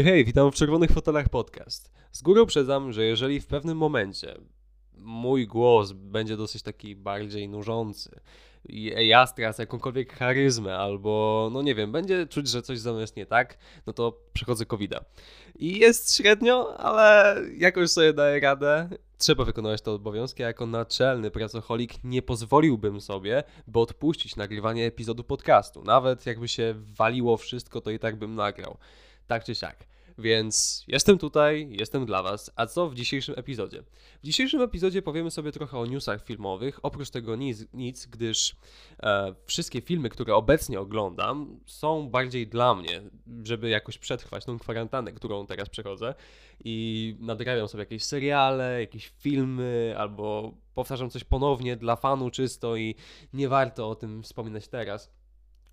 Hej, hej, witam w Czerwonych Fotelach Podcast. Z góry uprzedzam, że jeżeli w pewnym momencie mój głos będzie dosyć taki bardziej nużący, ja stracę jakąkolwiek charyzmę, albo no nie wiem, będzie czuć, że coś ze mną jest nie tak, no to przechodzę covid -a. I jest średnio, ale jakoś sobie daję radę. Trzeba wykonywać te obowiązki, a jako naczelny pracocholik nie pozwoliłbym sobie, by odpuścić nagrywanie epizodu podcastu. Nawet jakby się waliło wszystko, to i tak bym nagrał. Tak czy siak. Więc jestem tutaj, jestem dla Was. A co w dzisiejszym epizodzie? W dzisiejszym epizodzie powiemy sobie trochę o newsach filmowych. Oprócz tego nic, nic gdyż e, wszystkie filmy, które obecnie oglądam, są bardziej dla mnie, żeby jakoś przetrwać tą kwarantannę, którą teraz przechodzę. I nadrabiam sobie jakieś seriale, jakieś filmy, albo powtarzam coś ponownie dla fanu czysto i nie warto o tym wspominać teraz.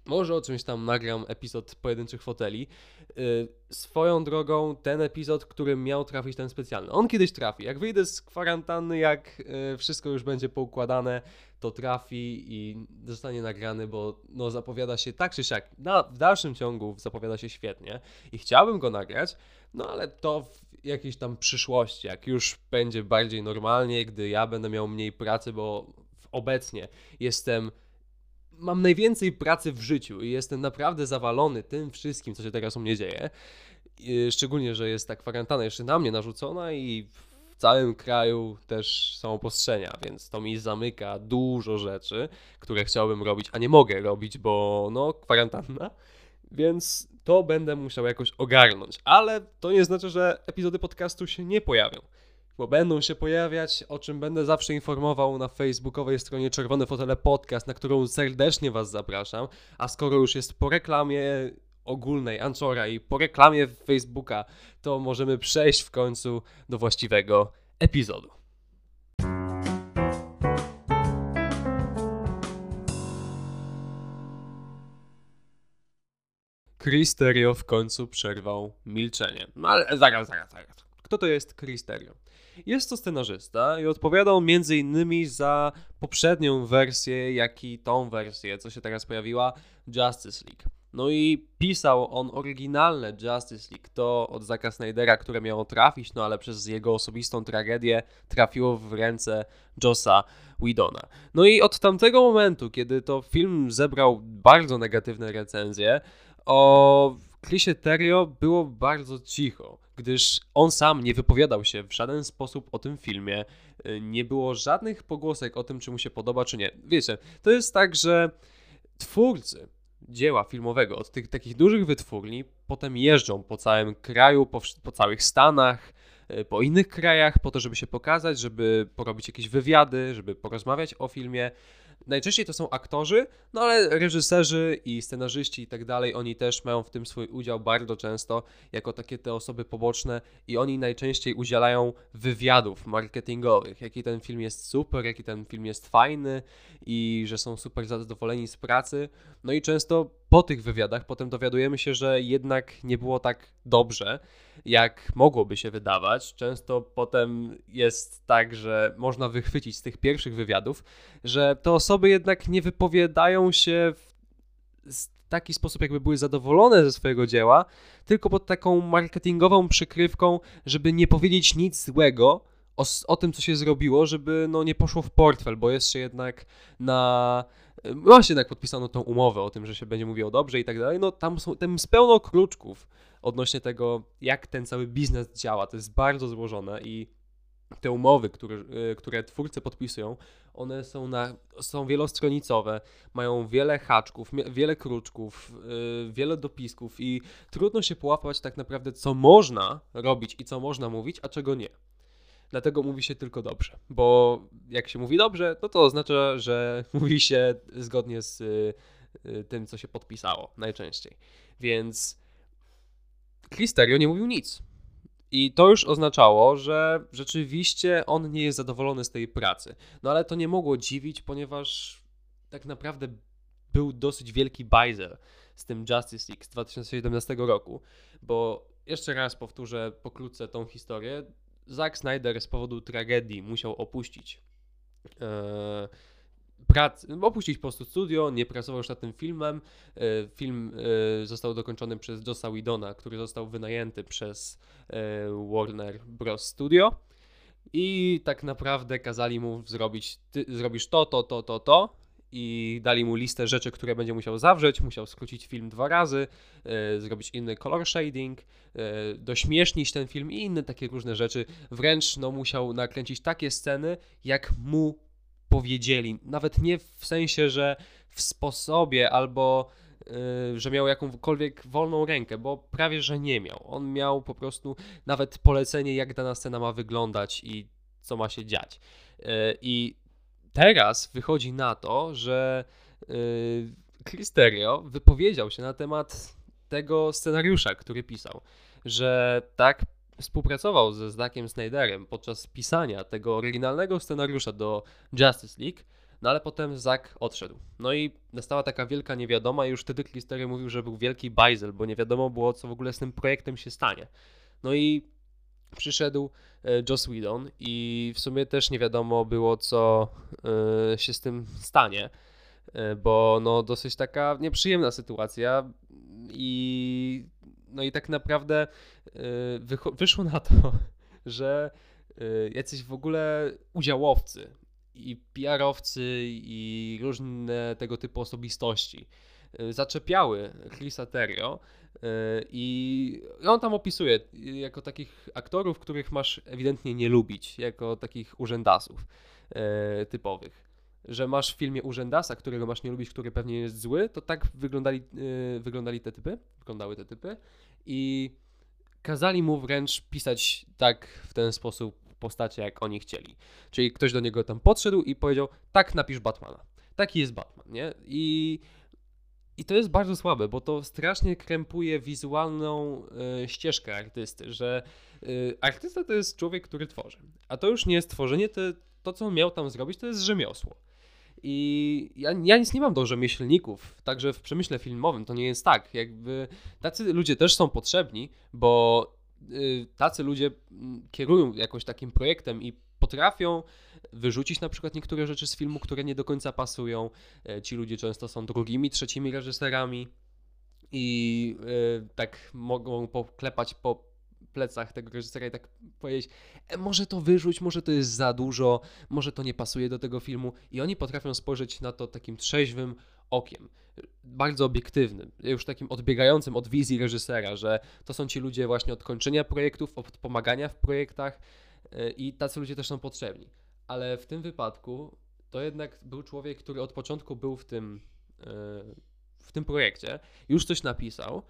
Może o czymś tam nagram epizod pojedynczych foteli. Yy, swoją drogą, ten epizod, który miał trafić ten specjalny. On kiedyś trafi. Jak wyjdę z kwarantanny, jak yy, wszystko już będzie poukładane, to trafi i zostanie nagrany, bo no, zapowiada się tak czy siak. Na, w dalszym ciągu zapowiada się świetnie i chciałbym go nagrać, no ale to w jakiejś tam przyszłości, jak już będzie bardziej normalnie, gdy ja będę miał mniej pracy, bo obecnie jestem mam najwięcej pracy w życiu i jestem naprawdę zawalony tym wszystkim, co się teraz u mnie dzieje. Szczególnie, że jest ta kwarantanna jeszcze na mnie narzucona i w całym kraju też są obostrzenia, więc to mi zamyka dużo rzeczy, które chciałbym robić, a nie mogę robić, bo no kwarantanna. Więc to będę musiał jakoś ogarnąć, ale to nie znaczy, że epizody podcastu się nie pojawią bo będą się pojawiać, o czym będę zawsze informował na facebookowej stronie Czerwone Fotele Podcast, na którą serdecznie Was zapraszam. A skoro już jest po reklamie ogólnej Anchora i po reklamie Facebooka, to możemy przejść w końcu do właściwego epizodu. Chris Terrio w końcu przerwał milczenie. No ale zaraz, zaraz, zaraz. Kto to jest Chris Terrio? Jest to scenarzysta i odpowiadał między innymi za poprzednią wersję, jak i tą wersję, co się teraz pojawiła, Justice League. No i pisał on oryginalne Justice League, to od Zacka Snydera, które miało trafić, no ale przez jego osobistą tragedię trafiło w ręce Jossa Widona. No i od tamtego momentu, kiedy to film zebrał bardzo negatywne recenzje, o Chrisie Terrio było bardzo cicho gdyż on sam nie wypowiadał się w żaden sposób o tym filmie. Y, nie było żadnych pogłosek o tym, czy mu się podoba, czy nie. Wiecie, to jest tak, że twórcy dzieła filmowego od tych takich dużych wytwórni potem jeżdżą po całym kraju, po, po całych Stanach, y, po innych krajach, po to, żeby się pokazać, żeby porobić jakieś wywiady, żeby porozmawiać o filmie. Najczęściej to są aktorzy, no ale reżyserzy i scenarzyści i tak dalej, oni też mają w tym swój udział bardzo często, jako takie te osoby poboczne i oni najczęściej udzielają wywiadów marketingowych, jaki ten film jest super, jaki ten film jest fajny i że są super zadowoleni z pracy. No i często po tych wywiadach potem dowiadujemy się, że jednak nie było tak dobrze, jak mogłoby się wydawać. Często potem jest tak, że można wychwycić z tych pierwszych wywiadów, że te osoby jednak nie wypowiadają się w taki sposób, jakby były zadowolone ze swojego dzieła, tylko pod taką marketingową przykrywką, żeby nie powiedzieć nic złego o, o tym, co się zrobiło, żeby no, nie poszło w portfel, bo się jednak na właśnie jednak podpisano tą umowę o tym, że się będzie mówiło dobrze i tak dalej, no tam, są, tam jest pełno kruczków odnośnie tego, jak ten cały biznes działa. To jest bardzo złożone i te umowy, które, y, które twórcy podpisują, one są, na, są wielostronicowe, mają wiele haczków, wiele kruczków, yy, wiele dopisków i trudno się połapać tak naprawdę, co można robić i co można mówić, a czego nie dlatego mówi się tylko dobrze. Bo jak się mówi dobrze, no to oznacza, że mówi się zgodnie z y, y, tym, co się podpisało najczęściej. Więc Clisterio nie mówił nic. I to już oznaczało, że rzeczywiście on nie jest zadowolony z tej pracy. No ale to nie mogło dziwić, ponieważ tak naprawdę był dosyć wielki bajzel z tym Justice League z 2017 roku, bo jeszcze raz powtórzę pokrótce tą historię. Zack Snyder z powodu tragedii musiał opuścić e, prac, opuścić po prostu studio, nie pracował już nad tym filmem. E, film e, został dokończony przez Josa Widona, który został wynajęty przez e, Warner Bros. Studio. I tak naprawdę kazali mu zrobić, ty zrobisz to, to, to, to, to. I dali mu listę rzeczy, które będzie musiał zawrzeć. Musiał skrócić film dwa razy, zrobić inny color shading, dośmiesznić ten film i inne takie różne rzeczy. Wręcz no, musiał nakręcić takie sceny, jak mu powiedzieli. Nawet nie w sensie, że w sposobie albo yy, że miał jakąkolwiek wolną rękę, bo prawie że nie miał. On miał po prostu nawet polecenie, jak dana scena ma wyglądać i co ma się dziać. I teraz wychodzi na to, że yy, Cristerio wypowiedział się na temat tego scenariusza, który pisał, że tak współpracował ze Zackiem Snyderem podczas pisania tego oryginalnego scenariusza do Justice League, no ale potem Zack odszedł. No i nastała taka wielka niewiadoma i już wtedy Klistery mówił, że był wielki bajzel, bo nie wiadomo było, co w ogóle z tym projektem się stanie. No i przyszedł e, Joss Whedon i w sumie też nie wiadomo było, co e, się z tym stanie, e, bo no dosyć taka nieprzyjemna sytuacja i no i tak naprawdę wyszło na to, że jacyś w ogóle udziałowcy i PR-owcy i różne tego typu osobistości zaczepiały Chrisa Terrio i on tam opisuje jako takich aktorów, których masz ewidentnie nie lubić, jako takich urzędasów typowych że masz w filmie urzędasa, którego masz nie lubić, który pewnie jest zły, to tak wyglądali, yy, wyglądali te typy, wyglądały te typy i kazali mu wręcz pisać tak w ten sposób postacie, jak oni chcieli. Czyli ktoś do niego tam podszedł i powiedział, tak napisz Batmana. Taki jest Batman, nie? I, i to jest bardzo słabe, bo to strasznie krępuje wizualną y, ścieżkę artysty, że y, artysta to jest człowiek, który tworzy. A to już nie jest tworzenie, to, to co miał tam zrobić, to jest rzemiosło. I ja, ja nic nie mam do rzemieślników, także w przemyśle filmowym to nie jest tak. Jakby tacy ludzie też są potrzebni, bo y, tacy ludzie kierują jakoś takim projektem i potrafią wyrzucić na przykład niektóre rzeczy z filmu, które nie do końca pasują. E, ci ludzie często są drugimi, trzecimi reżyserami i y, tak mogą poklepać po plecach tego reżysera i tak powiedzieć, e, może to wyrzuć, może to jest za dużo, może to nie pasuje do tego filmu. I oni potrafią spojrzeć na to takim trzeźwym okiem, bardzo obiektywnym, już takim odbiegającym od wizji reżysera, że to są ci ludzie właśnie od kończenia projektów, od pomagania w projektach e, i tacy ludzie też są potrzebni. Ale w tym wypadku to jednak był człowiek, który od początku był w tym, e, w tym projekcie, już coś napisał,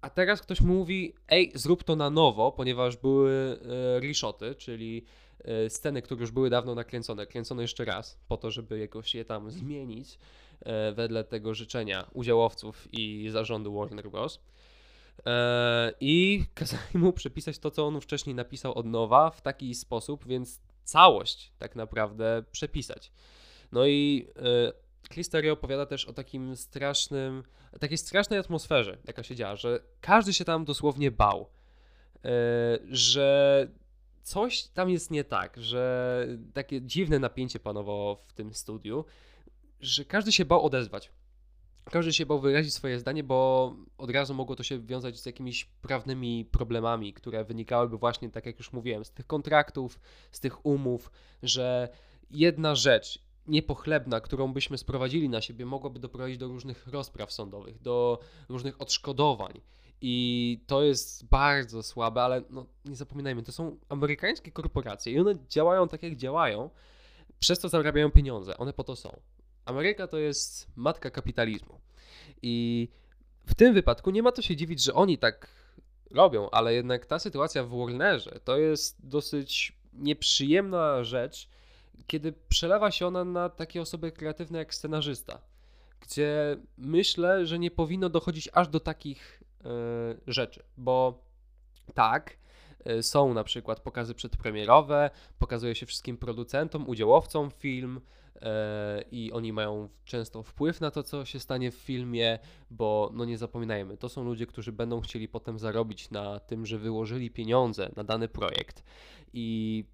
a teraz ktoś mówi, ej, zrób to na nowo, ponieważ były e, reshoty, czyli e, sceny, które już były dawno nakręcone, kręcone jeszcze raz, po to, żeby jakoś je tam zmienić e, wedle tego życzenia udziałowców i zarządu Warner Bros. I kazali mu przepisać to, co on wcześniej napisał od nowa w taki sposób, więc całość tak naprawdę przepisać. No i Clisterio opowiada też o takim strasznym, takiej strasznej atmosferze, jaka się działa, że każdy się tam dosłownie bał, e, że coś tam jest nie tak, że takie dziwne napięcie panowało w tym studiu, że każdy się bał odezwać. Każdy się bał wyrazić swoje zdanie, bo od razu mogło to się wiązać z jakimiś prawnymi problemami, które wynikałyby właśnie, tak jak już mówiłem, z tych kontraktów, z tych umów, że jedna rzecz, niepochlebna, którą byśmy sprowadzili na siebie, mogłaby doprowadzić do różnych rozpraw sądowych, do różnych odszkodowań. I to jest bardzo słabe, ale no, nie zapominajmy, to są amerykańskie korporacje i one działają tak, jak działają, przez to zarabiają pieniądze. One po to są. Ameryka to jest matka kapitalizmu. I w tym wypadku nie ma to się dziwić, że oni tak robią, ale jednak ta sytuacja w Warnerze to jest dosyć nieprzyjemna rzecz, kiedy przelewa się ona na takie osoby kreatywne jak scenarzysta, gdzie myślę, że nie powinno dochodzić aż do takich y, rzeczy, bo tak, y, są na przykład pokazy przedpremierowe, pokazuje się wszystkim producentom, udziałowcom film i oni mają często wpływ na to, co się stanie w filmie, bo no nie zapominajmy, to są ludzie, którzy będą chcieli potem zarobić na tym, że wyłożyli pieniądze na dany projekt i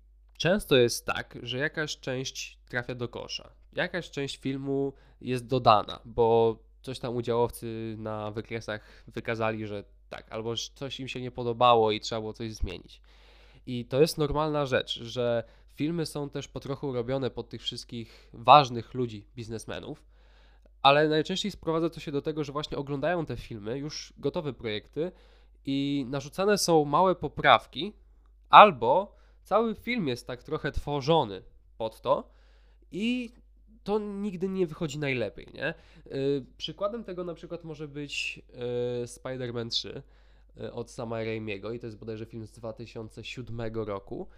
Często jest tak, że jakaś część trafia do kosza. jakaś część filmu jest dodana, bo coś tam udziałowcy na wykresach wykazali, że tak, albo coś im się nie podobało i trzeba było coś zmienić. I to jest normalna rzecz, że filmy są też po trochu robione pod tych wszystkich ważnych ludzi, biznesmenów, ale najczęściej sprowadza to się do tego, że właśnie oglądają te filmy, już gotowe projekty i narzucane są małe poprawki, albo cały film jest tak trochę tworzony pod to i to nigdy nie wychodzi najlepiej, nie? Yy, przykładem tego na przykład może być yy, Spider-Man 3 yy, od Sama Raimiego i to jest bodajże film z 2007 roku,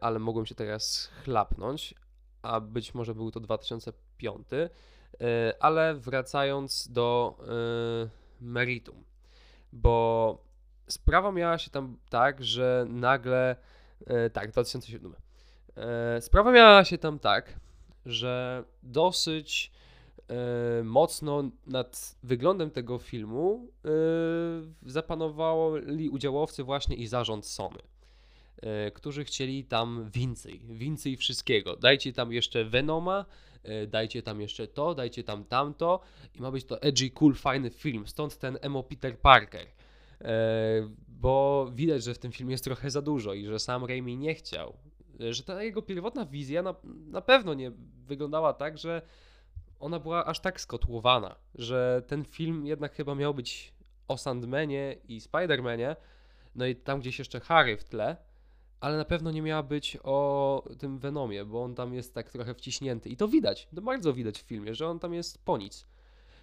ale mogłem się teraz chlapnąć, a być może był to 2005, yy, ale wracając do yy, meritum, bo sprawa miała się tam tak, że nagle, tak, 2007, sprawa miała się tam tak, że dosyć e, mocno nad wyglądem tego filmu e, zapanowali udziałowcy właśnie i zarząd Sony, e, którzy chcieli tam więcej, więcej wszystkiego. Dajcie tam jeszcze Venoma, dajcie tam jeszcze to, dajcie tam tamto i ma być to edgy, cool, fajny film. Stąd ten emo Peter Parker. Bo widać, że w tym filmie jest trochę za dużo i że sam Raimi nie chciał że ta jego pierwotna wizja na, na pewno nie wyglądała tak, że ona była aż tak skotłowana, że ten film jednak chyba miał być o Sandmanie i Spidermanie, no i tam gdzieś jeszcze Harry w tle, ale na pewno nie miała być o tym Venomie, bo on tam jest tak trochę wciśnięty i to widać, to bardzo widać w filmie, że on tam jest po nic.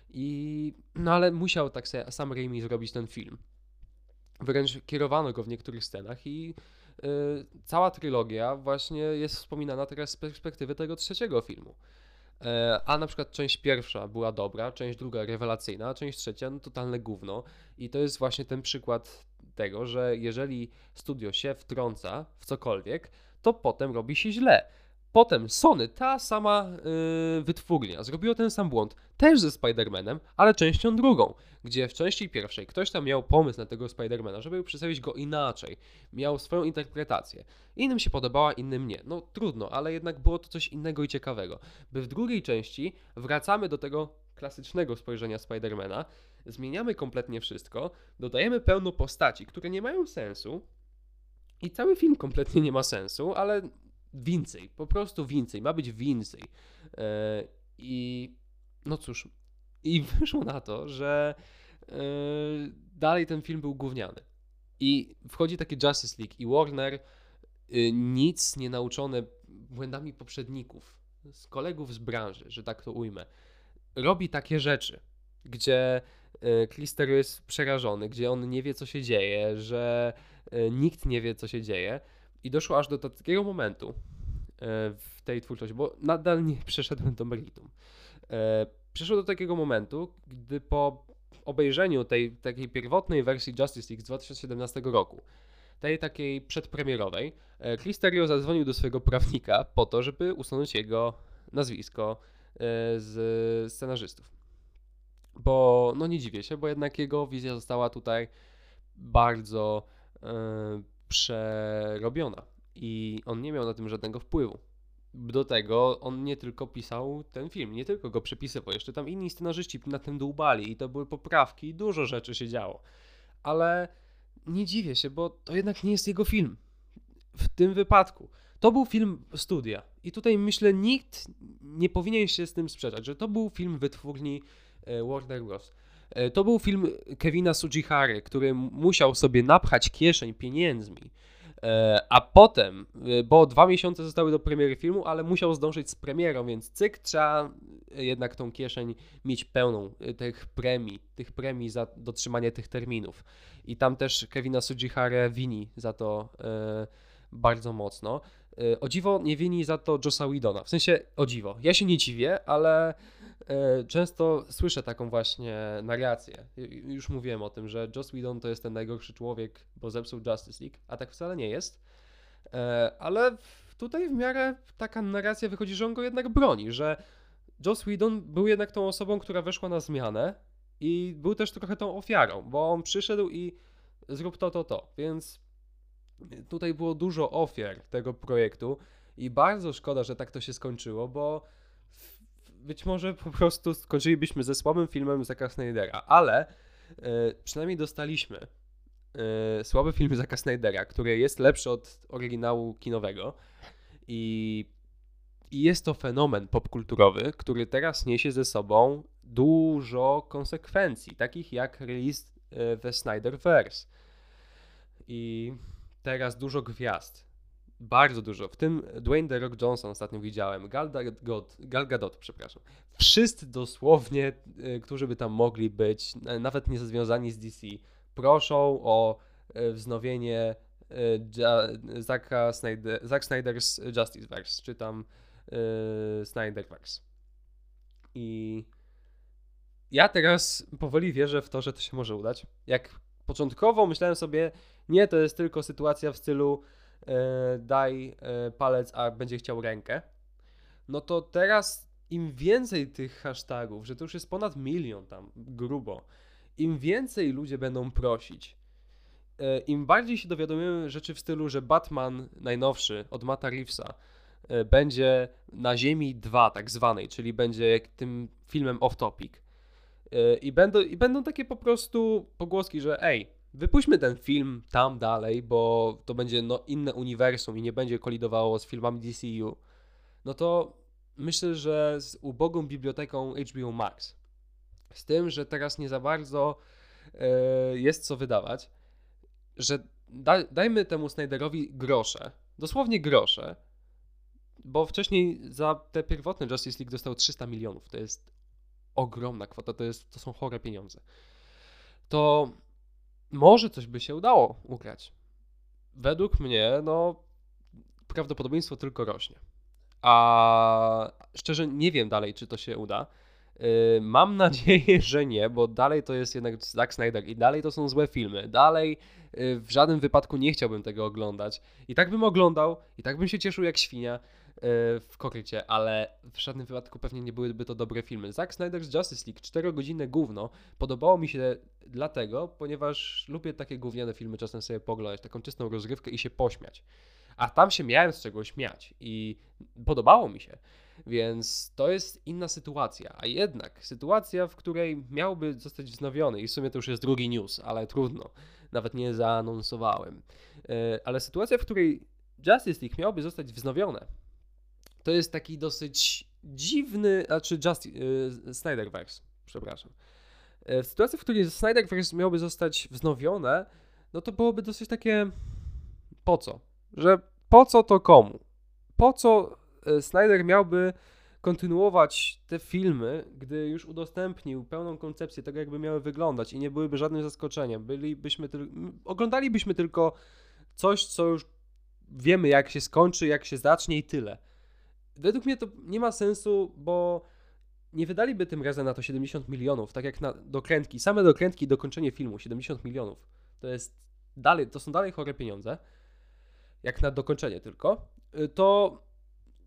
I, no ale musiał tak sam Raimi zrobić ten film. Wręcz kierowano go w niektórych scenach i Y, cała trylogia właśnie jest wspominana teraz z perspektywy tego trzeciego filmu. E, a na przykład część pierwsza była dobra, część druga rewelacyjna, część trzecia no totalne gówno. I to jest właśnie ten przykład tego, że jeżeli studio się wtrąca w cokolwiek, to potem robi się źle. Potem Sony, ta sama yy, wytwórnia, zrobiła ten sam błąd, też ze Spider-Manem, ale częścią drugą, gdzie w części pierwszej ktoś tam miał pomysł na tego Spider-Mana, żeby przedstawić go inaczej, miał swoją interpretację. Innym się podobała, innym nie. No trudno, ale jednak było to coś innego i ciekawego. By w drugiej części wracamy do tego klasycznego spojrzenia Spider-Mana, zmieniamy kompletnie wszystko, dodajemy pełno postaci, które nie mają sensu, i cały film kompletnie nie ma sensu, ale więcej, po prostu więcej, ma być więcej. E, I no cóż, i wyszło na to, że e, dalej ten film był gówniany. I wchodzi taki Justice League i Warner e, nic nie nauczone błędami poprzedników, z kolegów z branży, że tak to ujmę, robi takie rzeczy, gdzie Klister jest przerażony, gdzie on nie wie, co się dzieje, że nikt nie wie, co się dzieje i doszło aż do takiego momentu e, w tej twórczości, bo nadal nie przeszedłem do meritum. E, Przeszło do takiego momentu, gdy po obejrzeniu tej takiej pierwotnej wersji Justice League z 2017 roku, tej takiej przedpremierowej, Clisterio e, zadzwonił do swojego prawnika po to, żeby usunąć jego nazwisko z scenarzystów. Bo no nie dziwię się, bo jednak jego wizja została tutaj bardzo przerobiona i on nie miał na tym żadnego wpływu. Do tego on nie tylko pisał ten film, nie tylko go przepisywał, jeszcze tam inni scenarzyści na tym dłubali i to były poprawki i dużo rzeczy się działo. Ale nie dziwię się, bo to jednak nie jest jego film. W tym wypadku. To był film studia. I tutaj myślę, nikt nie powinien się z tym sprzeczać, że to był film wytwórni Warner Bros. E, to był film Kevina Sujihary, który musiał sobie napchać kieszeń pieniędzmi, e, a potem, e, bo dwa miesiące zostały do premiery filmu, ale musiał zdążyć z premierą, więc cyk, trzeba jednak tą kieszeń mieć pełną tych premii, tych premii za dotrzymanie tych terminów. I tam też Kevina Sujihara wini za to bardzo mocno. O dziwo nie wini za to Josa Widona. W sensie, o dziwo. Ja się nie dziwię, ale E, często słyszę taką właśnie narrację. Już mówiłem o tym, że Joss Whedon to jest ten najgorszy człowiek, bo zepsuł Justice League, a tak wcale nie jest. E, ale tutaj w miarę taka narracja wychodzi, że on go jednak broni, że Joss Whedon był jednak tą osobą, która weszła na zmianę i był też trochę tą ofiarą, bo on przyszedł i zrób to, to, to. Więc tutaj było dużo ofiar tego projektu i bardzo szkoda, że tak to się skończyło, bo być może po prostu skończylibyśmy ze słabym filmem Zacka Snydera, ale e, przynajmniej dostaliśmy e, słaby film Zacka Snydera, który jest lepszy od oryginału kinowego i, i jest to fenomen popkulturowy, który teraz niesie ze sobą dużo konsekwencji, takich jak release The Snyderverse. I teraz dużo gwiazd. Bardzo dużo. W tym Dwayne The Rock Johnson ostatnio widziałem. Gal Gadot, Gal Gadot przepraszam. Wszyscy dosłownie, y, którzy by tam mogli być, nawet nie związani z DC, proszą o y, wznowienie y, Zacka Snyder, Zack Snyder's Justiceverse, czy tam Snyderverse. I ja teraz powoli wierzę w to, że to się może udać. Jak początkowo myślałem sobie, nie, to jest tylko sytuacja w stylu daj e, palec, a będzie chciał rękę. No to teraz im więcej tych hashtagów, że to już jest ponad milion tam, grubo, im więcej ludzie będą prosić, e, im bardziej się dowiadujemy rzeczy w stylu, że Batman najnowszy od Mata Reevesa e, będzie na Ziemi 2 tak zwanej, czyli będzie tym filmem off-topic. E, I będą, I będą takie po prostu pogłoski, że ej, wypuśćmy ten film tam dalej, bo to będzie no, inne uniwersum i nie będzie kolidowało z filmami DCU, no to myślę, że z ubogą biblioteką HBO Max, z tym, że teraz nie za bardzo e, jest co wydawać, że da, dajmy temu Snyderowi grosze, dosłownie grosze, bo wcześniej za te pierwotne Justice League dostał 300 milionów, to jest ogromna kwota, to, jest, to są chore pieniądze. To może coś by się udało ugrać. Według mnie, no, prawdopodobieństwo tylko rośnie. A szczerze nie wiem dalej, czy to się uda. Yy, mam nadzieję, że nie, bo dalej to jest jednak Zack Snyder i dalej to są złe filmy. Dalej yy, w żadnym wypadku nie chciałbym tego oglądać. I tak bym oglądał, i tak bym się cieszył jak świnia, w kokrycie, ale w żadnym wypadku pewnie nie byłyby to dobre filmy. Zack Snyder's Justice League, 4-godzinne gówno, podobało mi się dlatego, ponieważ lubię takie gówniane filmy czasem sobie poglądać, taką czystą rozgrywkę i się pośmiać. A tam się miałem z czego śmiać i podobało mi się. Więc to jest inna sytuacja, a jednak sytuacja, w której miałby zostać wznowiony, i w sumie to już jest drugi news, ale trudno, nawet nie zaanonsowałem. E, ale sytuacja, w której Justice League miałby zostać wznowione, to jest taki dosyć dziwny, znaczy Just, yy, Snyderverse, przepraszam. Yy, w sytuacji, w której Snyderverse miałoby zostać wznowione, no to byłoby dosyć takie po co? Że po co to komu? Po co yy, Snyder miałby kontynuować te filmy, gdy już udostępnił pełną koncepcję tego, jakby miały wyglądać i nie byłyby żadnym zaskoczeniem. Bylibyśmy tyl- oglądalibyśmy tylko coś, co już wiemy, jak się skończy, jak się zacznie i tyle. Według mnie to nie ma sensu, bo nie wydaliby tym razem na to 70 milionów, tak jak na dokrętki. Same dokrętki i dokończenie filmu 70 milionów. To jest dalej, to są dalej chore pieniądze. Jak na dokończenie tylko. Y, to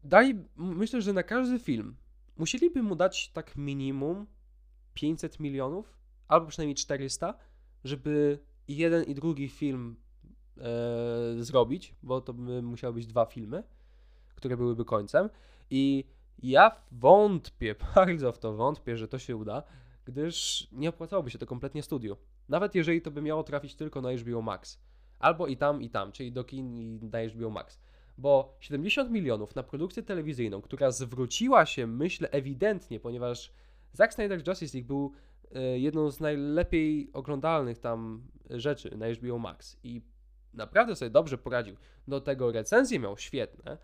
dali, myślę, że na każdy film musieliby mu dać tak minimum 500 milionów, albo przynajmniej 400, żeby jeden i drugi film e, zrobić, bo to by musiały być dwa filmy które byłyby końcem. I ja wątpię, bardzo w to wątpię, że to się uda, gdyż nie opłacałoby się to kompletnie studiu. Nawet jeżeli to by miało trafić tylko na HBO Max. Albo i tam, i tam, czyli do kin i na HBO Max. Bo 70 milionów na produkcję telewizyjną, która zwróciła się, myślę, ewidentnie, ponieważ Zack Snyder's Justice League był y, jedną z najlepiej oglądalnych tam rzeczy na HBO Max i naprawdę sobie dobrze poradził. Do tego recenzje miał świetne,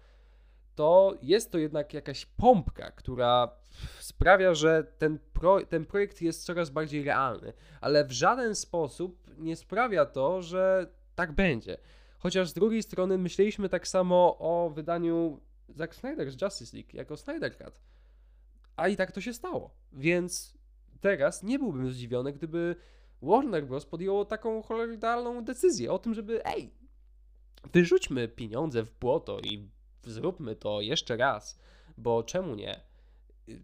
to jest to jednak jakaś pompka, która sprawia, że ten, pro, ten projekt jest coraz bardziej realny, ale w żaden sposób nie sprawia to, że tak będzie. Chociaż z drugiej strony myśleliśmy tak samo o wydaniu Zack Snyder's Justice League jako Snyder Cut. A i tak to się stało. Więc teraz nie byłbym zdziwiony, gdyby Warner Bros. podjęło taką choleralną decyzję o tym, żeby ej, wyrzućmy pieniądze w błoto i zróbmy to jeszcze raz, bo czemu nie?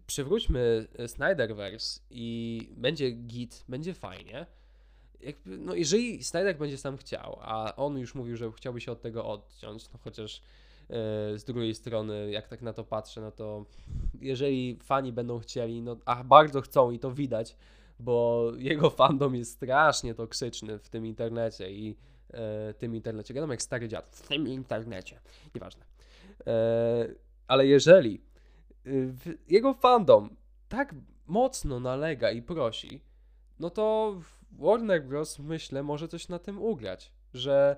Przywróćmy Snyderverse i będzie git, będzie fajnie. Jakby, no jeżeli Snyder będzie sam chciał, a on już mówił, że chciałby się od tego odciąć, no chociaż z drugiej strony, jak tak na to patrzę, no to jeżeli fani będą chcieli, no a bardzo chcą i to widać, bo jego fandom jest strasznie toksyczny w tym internecie i e, tym internecie. Gadam jak stary dziad. W tym internecie. Nieważne. E, ale jeżeli y, jego fandom tak mocno nalega i prosi, no to Warner Bros. myślę może coś na tym ugrać, że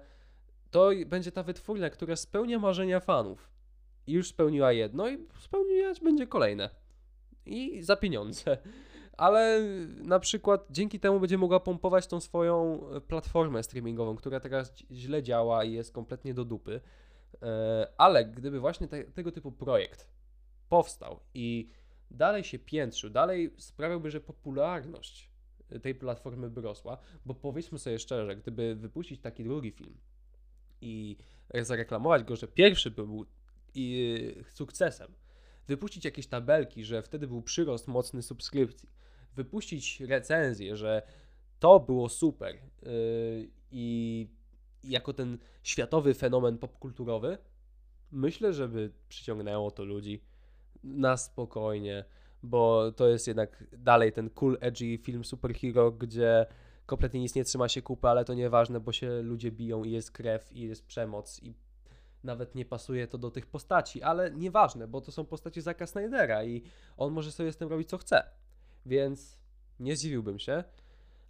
to będzie ta wytwórnia, która spełnia marzenia fanów. I już spełniła jedno i spełniać będzie kolejne. I za pieniądze. Ale na przykład dzięki temu będzie mogła pompować tą swoją platformę streamingową, która teraz źle działa i jest kompletnie do dupy. E, ale gdyby właśnie te, tego typu projekt powstał i dalej się piętrzył, dalej sprawiałby, że popularność tej platformy by rosła, bo powiedzmy sobie szczerze, gdyby wypuścić taki drugi film i zareklamować go, że pierwszy był i sukcesem, wypuścić jakieś tabelki, że wtedy był przyrost mocny subskrypcji, wypuścić recenzję, że to było super yy, i jako ten światowy fenomen popkulturowy, myślę, żeby przyciągnęło to ludzi na spokojnie, bo to jest jednak dalej ten cool, edgy film superhero, gdzie kompletnie nic nie trzyma się kupy, ale to nieważne, bo się ludzie biją i jest krew i jest przemoc i nawet nie pasuje to do tych postaci, ale nieważne, bo to są postaci Zaka Snydera i on może sobie z tym robić co chce. Więc nie zdziwiłbym się,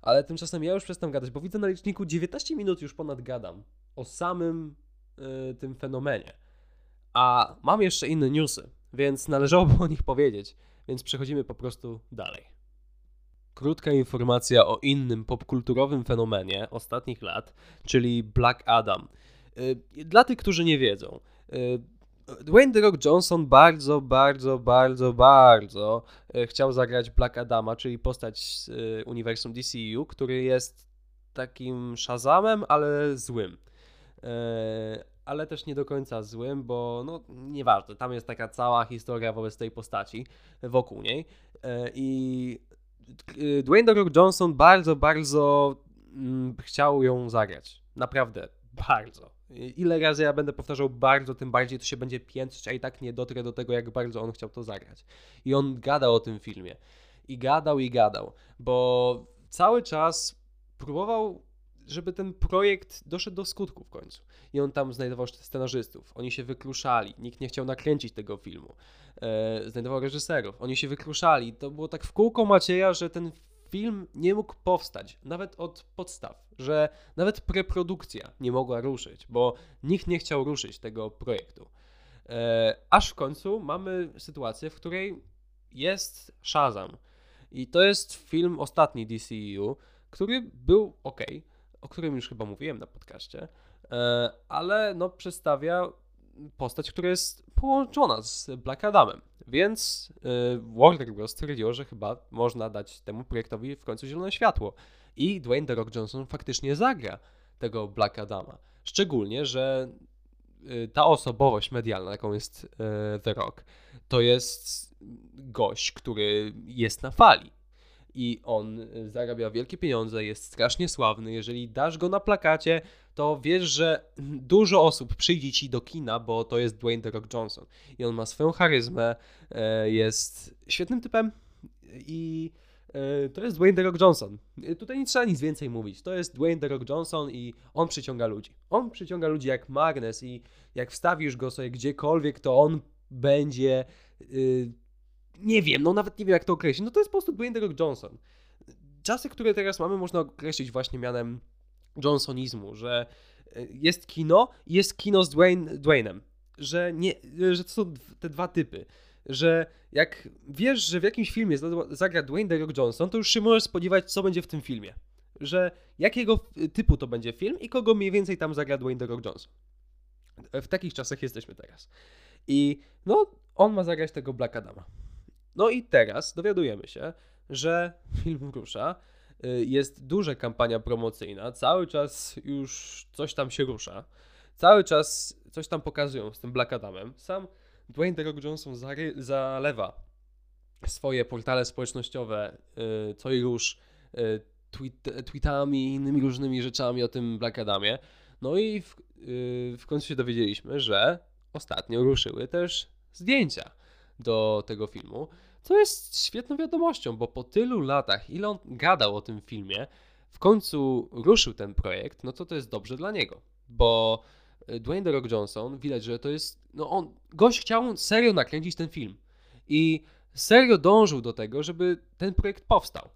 ale tymczasem ja już przestałem gadać, bo widzę na liczniku 19 minut już ponad gadam o samym y, tym fenomenie. A mam jeszcze inne newsy, więc należałoby o nich powiedzieć, więc przechodzimy po prostu dalej. Krótka informacja o innym popkulturowym fenomenie ostatnich lat, czyli Black Adam. Y, dla tych, którzy nie wiedzą, y, Dwayne The Rock Johnson bardzo, bardzo, bardzo, bardzo y, chciał zagrać Black Adama, czyli postać z uniwersum DCU, który jest takim Shazamem, ale złym. Ale też nie do końca złym, bo no nieważne, tam jest taka cała historia wobec tej postaci, wokół niej. I Dwayne The Rock Johnson bardzo, bardzo mm, chciał ją zagrać. Naprawdę, bardzo. Ile razy ja będę powtarzał bardzo, tym bardziej to się będzie piętrzyć, a i tak nie dotrę do tego, jak bardzo on chciał to zagrać. I on gadał o tym filmie. I gadał, i gadał, bo cały czas próbował, żeby ten projekt doszedł do skutku w końcu. I on tam znajdował scenarzystów. Oni się wykruszali. Nikt nie chciał nakręcić tego filmu. E, znajdował reżyserów. Oni się wykruszali. To było tak w kółko Macieja, że ten film nie mógł powstać, nawet od podstaw, że nawet preprodukcja nie mogła ruszyć, bo nikt nie chciał ruszyć tego projektu. E, aż w końcu mamy sytuację, w której jest Shazam. I to jest film ostatni DCEU, który był ok, o którym już chyba mówiłem na podcaście, e, ale no przedstawia postać, która jest połączona z Black Adamem. Więc yy, Warner Bros. stwierdziło, że chyba można dać temu projektowi w końcu zielone światło. I Dwayne The Rock Johnson faktycznie zagra tego Black Adama. Szczególnie, że yy, ta osobowość medialna, jaką jest yy, The Rock, to jest gość, który jest na fali i on y, zarabia wielkie pieniądze, jest strasznie sławny. Jeżeli dasz go na plakacie, to wiesz, że dużo osób przyjdzie ci do kina, bo to jest Dwayne The Rock Johnson. I on ma swoją charyzmę, e, jest świetnym typem i e, to jest Dwayne The Rock Johnson. E, tutaj nie trzeba nic więcej mówić. To jest Dwayne The Rock Johnson i on przyciąga ludzi. On przyciąga ludzi jak magnes i jak wstawisz go sobie gdziekolwiek, to on będzie nie wiem, no nawet nie wiem jak to określić, no to jest po prostu Dwayne The Rock Johnson. Czasy, które teraz mamy, można określić właśnie mianem Johnsonizmu, że e, jest kino i jest kino z Dwayne, Dwaynem, że, nie, że to są te dwa typy, że jak wiesz, że w jakimś filmie zagra Dwayne The Rock Johnson, to już się możesz spodziewać, co będzie w tym filmie. Że jakiego typu to będzie film i kogo mniej więcej tam zagra Dwayne The Rock Johnson. W takich czasach jesteśmy teraz. I no, on ma zagrać tego Black Adama. No i teraz dowiadujemy się, że film rusza. Y, jest duża kampania promocyjna, cały czas już coś tam się rusza. Cały czas coś tam pokazują z tym Black Adamem. Sam Dwayne The Rock Johnson zalewa swoje portale społecznościowe y, co i rusz y, tweet, tweetami i innymi różnymi rzeczami o tym Black Adamie. No i w, w końcu się dowiedzieliśmy, że ostatnio ruszyły też zdjęcia do tego filmu, co jest świetną wiadomością, bo po tylu latach, ile on gadał o tym filmie, w końcu ruszył ten projekt, no to to jest dobrze dla niego, bo e, Dwayne The Rock Johnson, widać, że to jest, no on, gość chciał serio nakręcić ten film i serio dążył do tego, żeby ten projekt powstał.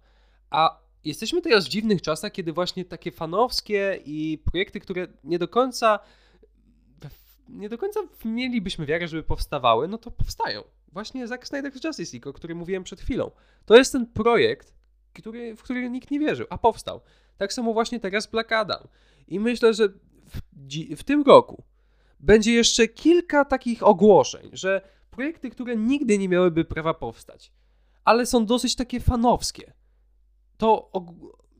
A jesteśmy teraz w dziwnych czasach, kiedy właśnie takie fanowskie i projekty, które nie do końca nie do końca mielibyśmy wiarę, żeby powstawały, no to powstają. Właśnie Zack Snyder's Justice League, o którym mówiłem przed chwilą. To jest ten projekt, który, w który nikt nie wierzył, a powstał. Tak samo właśnie teraz Black Adam. I myślę, że w, w tym roku będzie jeszcze kilka takich ogłoszeń, że projekty, które nigdy nie miałyby prawa powstać, ale są dosyć takie fanowskie, to og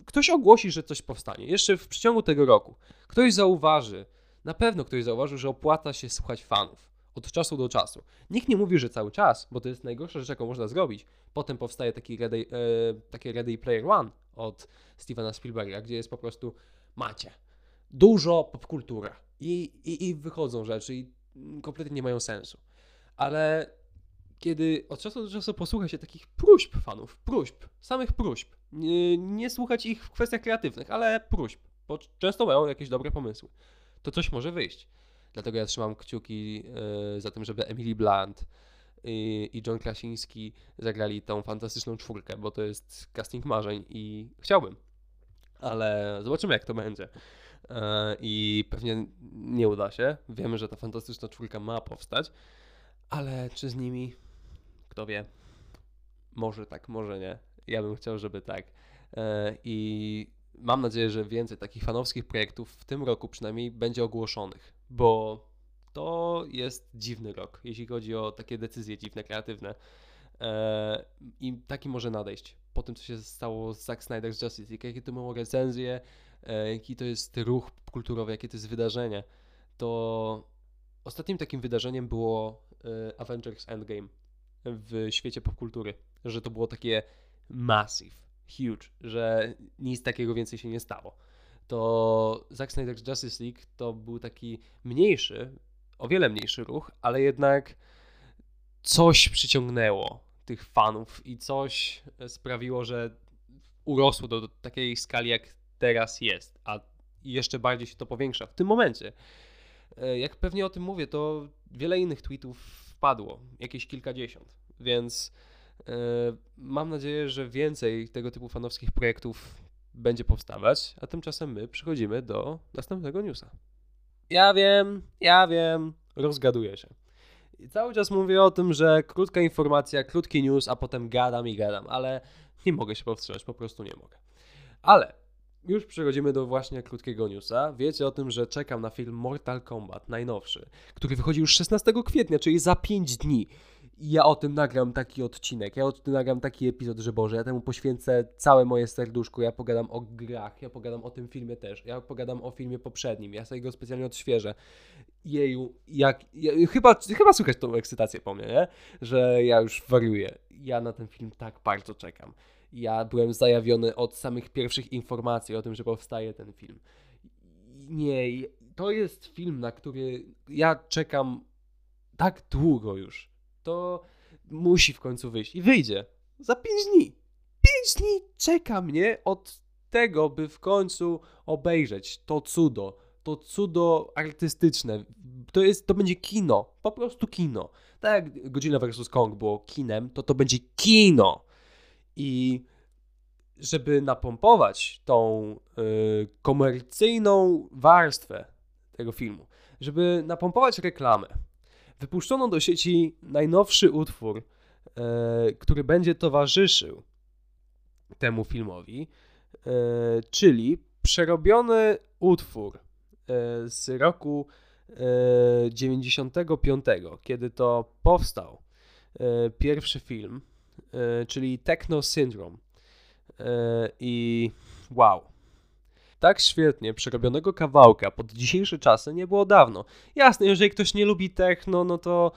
ktoś ogłosi, że coś powstanie. Jeszcze w przeciągu tego roku. Ktoś zauważy, na pewno ktoś zauważył, że opłaca się słuchać fanów od czasu do czasu. Nikt nie mówi, że cały czas, bo to jest najgorsza rzecz, jaką można zrobić. Potem powstaje taki Ready, e, takie Ready Player One od Stevena Spielberga, gdzie jest po prostu macie dużo popkultura i, i, i wychodzą rzeczy i kompletnie nie mają sensu. Ale kiedy od czasu do czasu posłucha się takich próśb fanów, próśb, samych próśb, nie, nie słuchać ich w kwestiach kreatywnych, ale próśb, bo często mają jakieś dobre pomysły, to coś może wyjść. Dlatego ja trzymam kciuki yy, za tym, żeby Emily Blunt i, John Krasiński zagrali tą fantastyczną czwórkę, bo to jest casting marzeń i chciałbym. Ale zobaczymy, jak to będzie. Yy, I pewnie nie uda się. Wiemy, że ta fantastyczna czwórka ma powstać, ale czy z nimi? Kto wie? Może tak, może nie. Ja bym chciał, żeby tak. Yy, I mam nadzieję, że więcej takich fanowskich projektów w tym roku przynajmniej będzie ogłoszonych, bo to jest dziwny rok, jeśli chodzi o takie decyzje dziwne, kreatywne. E, I taki może nadejść po tym, co się stało z Zack Snyder's Justice League, jakie to mają recenzje, e, jaki to jest ruch kulturowy, jakie to jest wydarzenie. To ostatnim takim wydarzeniem było e, Avengers Endgame w świecie popkultury, że to było takie massive huge, że nic takiego więcej się nie stało. To Zack Snyder's Justice League to był taki mniejszy, o wiele mniejszy ruch, ale jednak coś przyciągnęło tych fanów i coś sprawiło, że urosło do, takiej skali, jak teraz jest, a jeszcze bardziej się to powiększa w tym momencie. E, jak pewnie o tym mówię, to wiele innych tweetów wpadło, jakieś kilkadziesiąt, więc E, mam nadzieję, że więcej tego typu fanowskich projektów będzie powstawać, a tymczasem my przechodzimy do następnego newsa. Ja wiem, ja wiem, rozgaduję się. I cały czas mówię o tym, że krótka informacja, krótki news, a potem gadam i gadam, ale nie mogę się powstrzymać, po prostu nie mogę. Ale już przechodzimy do właśnie krótkiego newsa. Wiecie o tym, że czekam na film Mortal Kombat, najnowszy, który wychodzi już 16 kwietnia, czyli za 5 dni. Ja o tym nagram taki odcinek, ja o tym nagram taki epizod, że Boże, ja temu poświęcę całe moje serduszko, ja pogadam o grach, ja pogadam o tym filmie też, ja pogadam o filmie poprzednim, ja sobie go specjalnie odświeżę. Jeju, jak, ja, chyba, chyba słychać tą ekscytację po mnie, nie? Że ja już wariuję. Ja na ten film tak bardzo czekam. Ja byłem zajawiony od samych pierwszych informacji o tym, że powstaje ten film. Nie, to jest film, na który ja czekam tak długo już to musi w końcu wyjść. I wyjdzie. Za 5 dni. 5 dni czeka mnie od tego, by w końcu obejrzeć to cudo. To cudo artystyczne. To, jest, to będzie kino. Po prostu kino. Tak jak Godzilla vs. Kong było kinem, to to będzie kino. I żeby napompować tą y, komercyjną warstwę tego filmu, żeby napompować reklamę, wypuszczono do sieci najnowszy utwór, e, który będzie towarzyszył temu filmowi, e, czyli przerobiony utwór e, z roku 95, kiedy to powstał pierwszy film, czyli Techno Syndrome. I wow, tak świetnie przerobionego kawałka pod dzisiejsze czasy nie było dawno. Jasne, jeżeli ktoś nie lubi techno, no to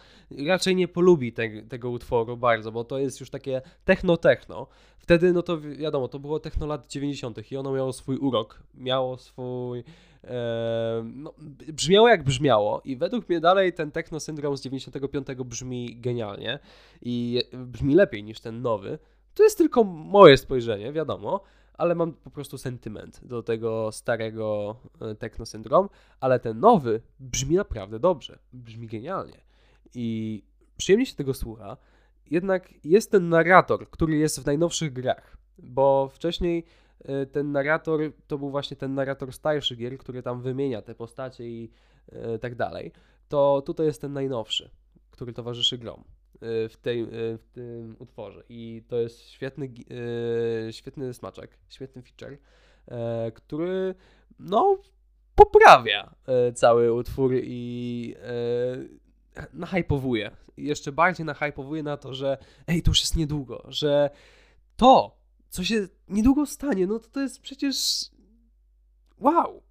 raczej nie polubi te, tego utworu bardzo, bo to jest już takie techno-techno. Wtedy, no to wiadomo, to było techno lat 90. i ono miało swój urok, miało swój E, no, brzmiało jak brzmiało i według mnie dalej ten Techno Syndrome z 95 brzmi genialnie i brzmi lepiej niż ten nowy. To jest tylko moje spojrzenie, wiadomo, ale mam po prostu sentyment do tego starego e, Techno Syndrome, ale ten nowy brzmi naprawdę dobrze, brzmi genialnie i przyjemnie się tego słucha. Jednak jest ten narrator, który jest w najnowszych grach, bo wcześniej e, ten narrator to był właśnie ten narrator starszych gier, który tam wymienia te postacie i e, tak dalej. To tutaj jest ten najnowszy, który towarzyszy grom w, tej, w tym utworze. I to jest świetny, świetny smaczek, świetny feature, e, który no poprawia e, cały utwór i e, nahypowuje. Jeszcze bardziej nahypowuje na to, że ej, to już jest niedługo, że to, co się niedługo stanie, no to to jest przecież wow.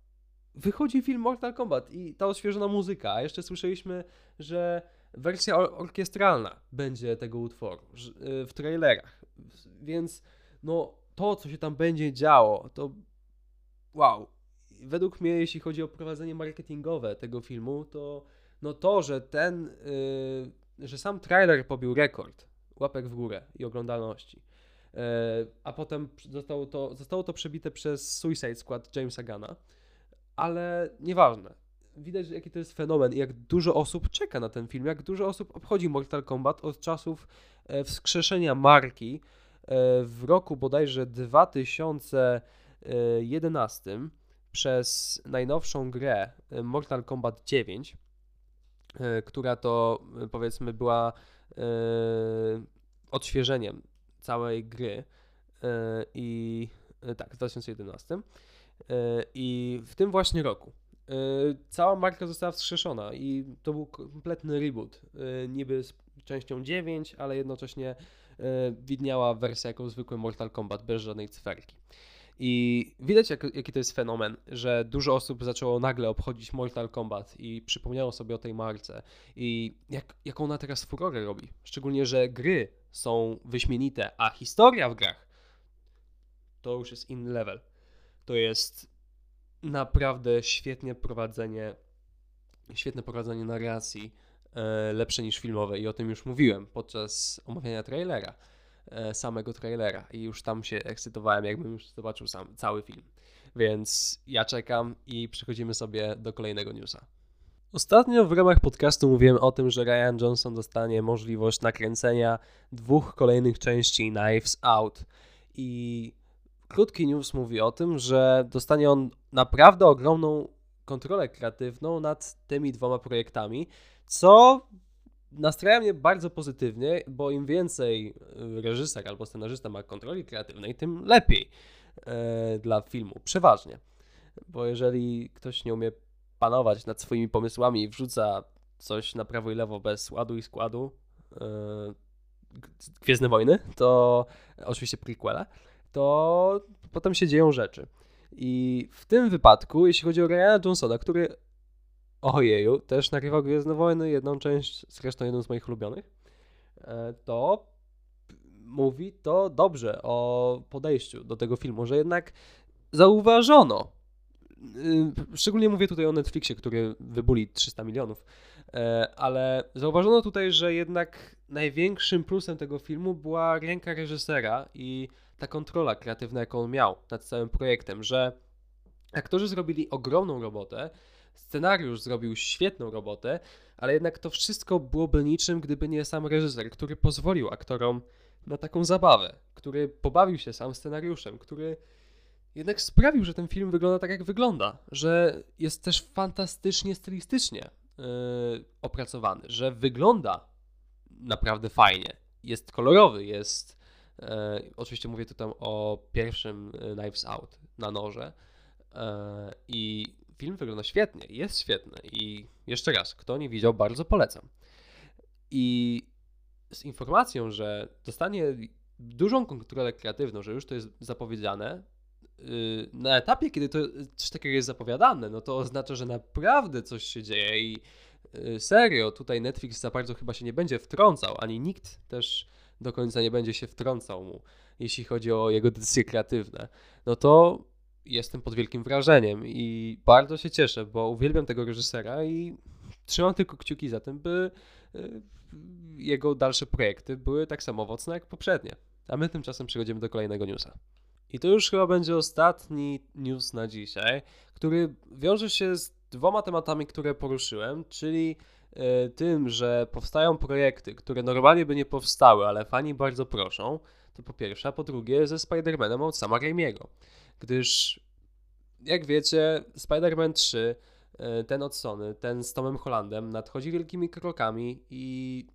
Wychodzi film Mortal Kombat i ta odświeżona muzyka, a jeszcze słyszeliśmy, że wersja orkiestralna będzie tego utworu y, w trailerach. Więc no to, co się tam będzie działo, to wow. Według mnie, jeśli chodzi o prowadzenie marketingowe tego filmu, to no to, że ten, yy, że sam trailer pobił rekord łapek w górę i oglądalności, yy, a potem zostało to, zostało to przebite przez Suicide Squad Jamesa Gana, ale nieważne widać, jaki to jest fenomen i jak dużo osób czeka na ten film, jak dużo osób obchodzi Mortal Kombat od czasów e, wskrzeszenia marki e, w roku bodajże 2011 przez najnowszą grę e, Mortal Kombat 9, która to powiedzmy była odświeżeniem całej gry i tak, w 2011 i w tym właśnie roku cała marka została wskrzeszona i to był kompletny reboot. Y, niby z częścią 9, ale jednocześnie y, widniała wersja jako zwykły Mortal Kombat bez żadnej cyferki. I widać, jak, jaki to jest fenomen, że dużo osób zaczęło nagle obchodzić Mortal Kombat i przypomniało sobie o tej marce i jak, jaką ona teraz furorę robi. Szczególnie, że gry są wyśmienite, a historia w grach to już jest inny level. To jest naprawdę świetnie prowadzenie, świetne prowadzenie narracji, e, lepsze niż filmowe i o tym już mówiłem podczas omawiania trailera, e, samego trailera i już tam się ekscytowałem, jakbym już zobaczył sam cały film. Więc ja czekam i przechodzimy sobie do kolejnego newsa. Ostatnio w ramach podcastu mówiłem o tym, że Ryan Johnson dostanie możliwość nakręcenia dwóch kolejnych części Knives Out i krótki news mówi o tym, że dostanie on naprawdę ogromną kontrolę kreatywną nad tymi dwoma projektami, co nastraja mnie bardzo pozytywnie, bo im więcej reżyser albo scenarzysta ma kontroli kreatywnej, tym lepiej e, dla filmu, przeważnie. Bo jeżeli ktoś nie umie panować nad swoimi pomysłami i wrzuca coś na prawo i lewo bez ładu i składu, e, Gwiezdne Wojny, to oczywiście prequele, to potem się dzieją rzeczy. I w tym wypadku, jeśli chodzi o Ryana Johnsona, który ojeju, też nagrywał Gwiezdne Wojny, jedną część, zresztą jedną z moich ulubionych, e, to mówi to dobrze o podejściu do tego filmu, że jednak zauważono, szczególnie mówię tutaj o Netflixie, który wybuli 300 milionów, e, ale zauważono tutaj, że jednak największym plusem tego filmu była ręka reżysera i ta kontrola kreatywna, jaką on miał nad całym projektem, że aktorzy zrobili ogromną robotę, scenariusz zrobił świetną robotę, ale jednak to wszystko byłoby niczym, gdyby nie sam reżyser, który pozwolił aktorom na taką zabawę, który pobawił się sam scenariuszem, który jednak sprawił, że ten film wygląda tak, jak wygląda, że jest też fantastycznie stylistycznie yy, opracowany, że wygląda naprawdę fajnie, jest kolorowy, jest E, oczywiście mówię tutaj o pierwszym e, Knives Out na noże. E, I film wygląda świetnie, jest świetny. I jeszcze raz, kto nie widział, bardzo polecam. I z informacją, że dostanie dużą kontrolę kreatywną, że już to jest zapowiedziane, na etapie, kiedy to coś takiego jest zapowiadane, no to oznacza, że naprawdę coś się dzieje i y, serio, tutaj Netflix za bardzo chyba się nie będzie wtrącał, ani nikt też do końca nie będzie się wtrącał mu, jeśli chodzi o jego decyzje kreatywne, no to jestem pod wielkim wrażeniem i bardzo się cieszę, bo uwielbiam tego reżysera i trzymam tylko kciuki za tym, by y, jego dalsze projekty były tak samo owocne jak poprzednie. A my tymczasem przechodzimy do kolejnego newsa. I to już chyba będzie ostatni news na dzisiaj, który wiąże się z dwoma tematami, które poruszyłem, czyli e, tym, że powstają projekty, które normalnie by nie powstały, ale fani bardzo proszą, to po pierwsze, a po drugie ze Spider-Manem od sama Raimiego. Gdyż, jak wiecie, Spider-Man 3, e, ten od Sony, ten z Tomem Hollandem, nadchodzi wielkimi krokami i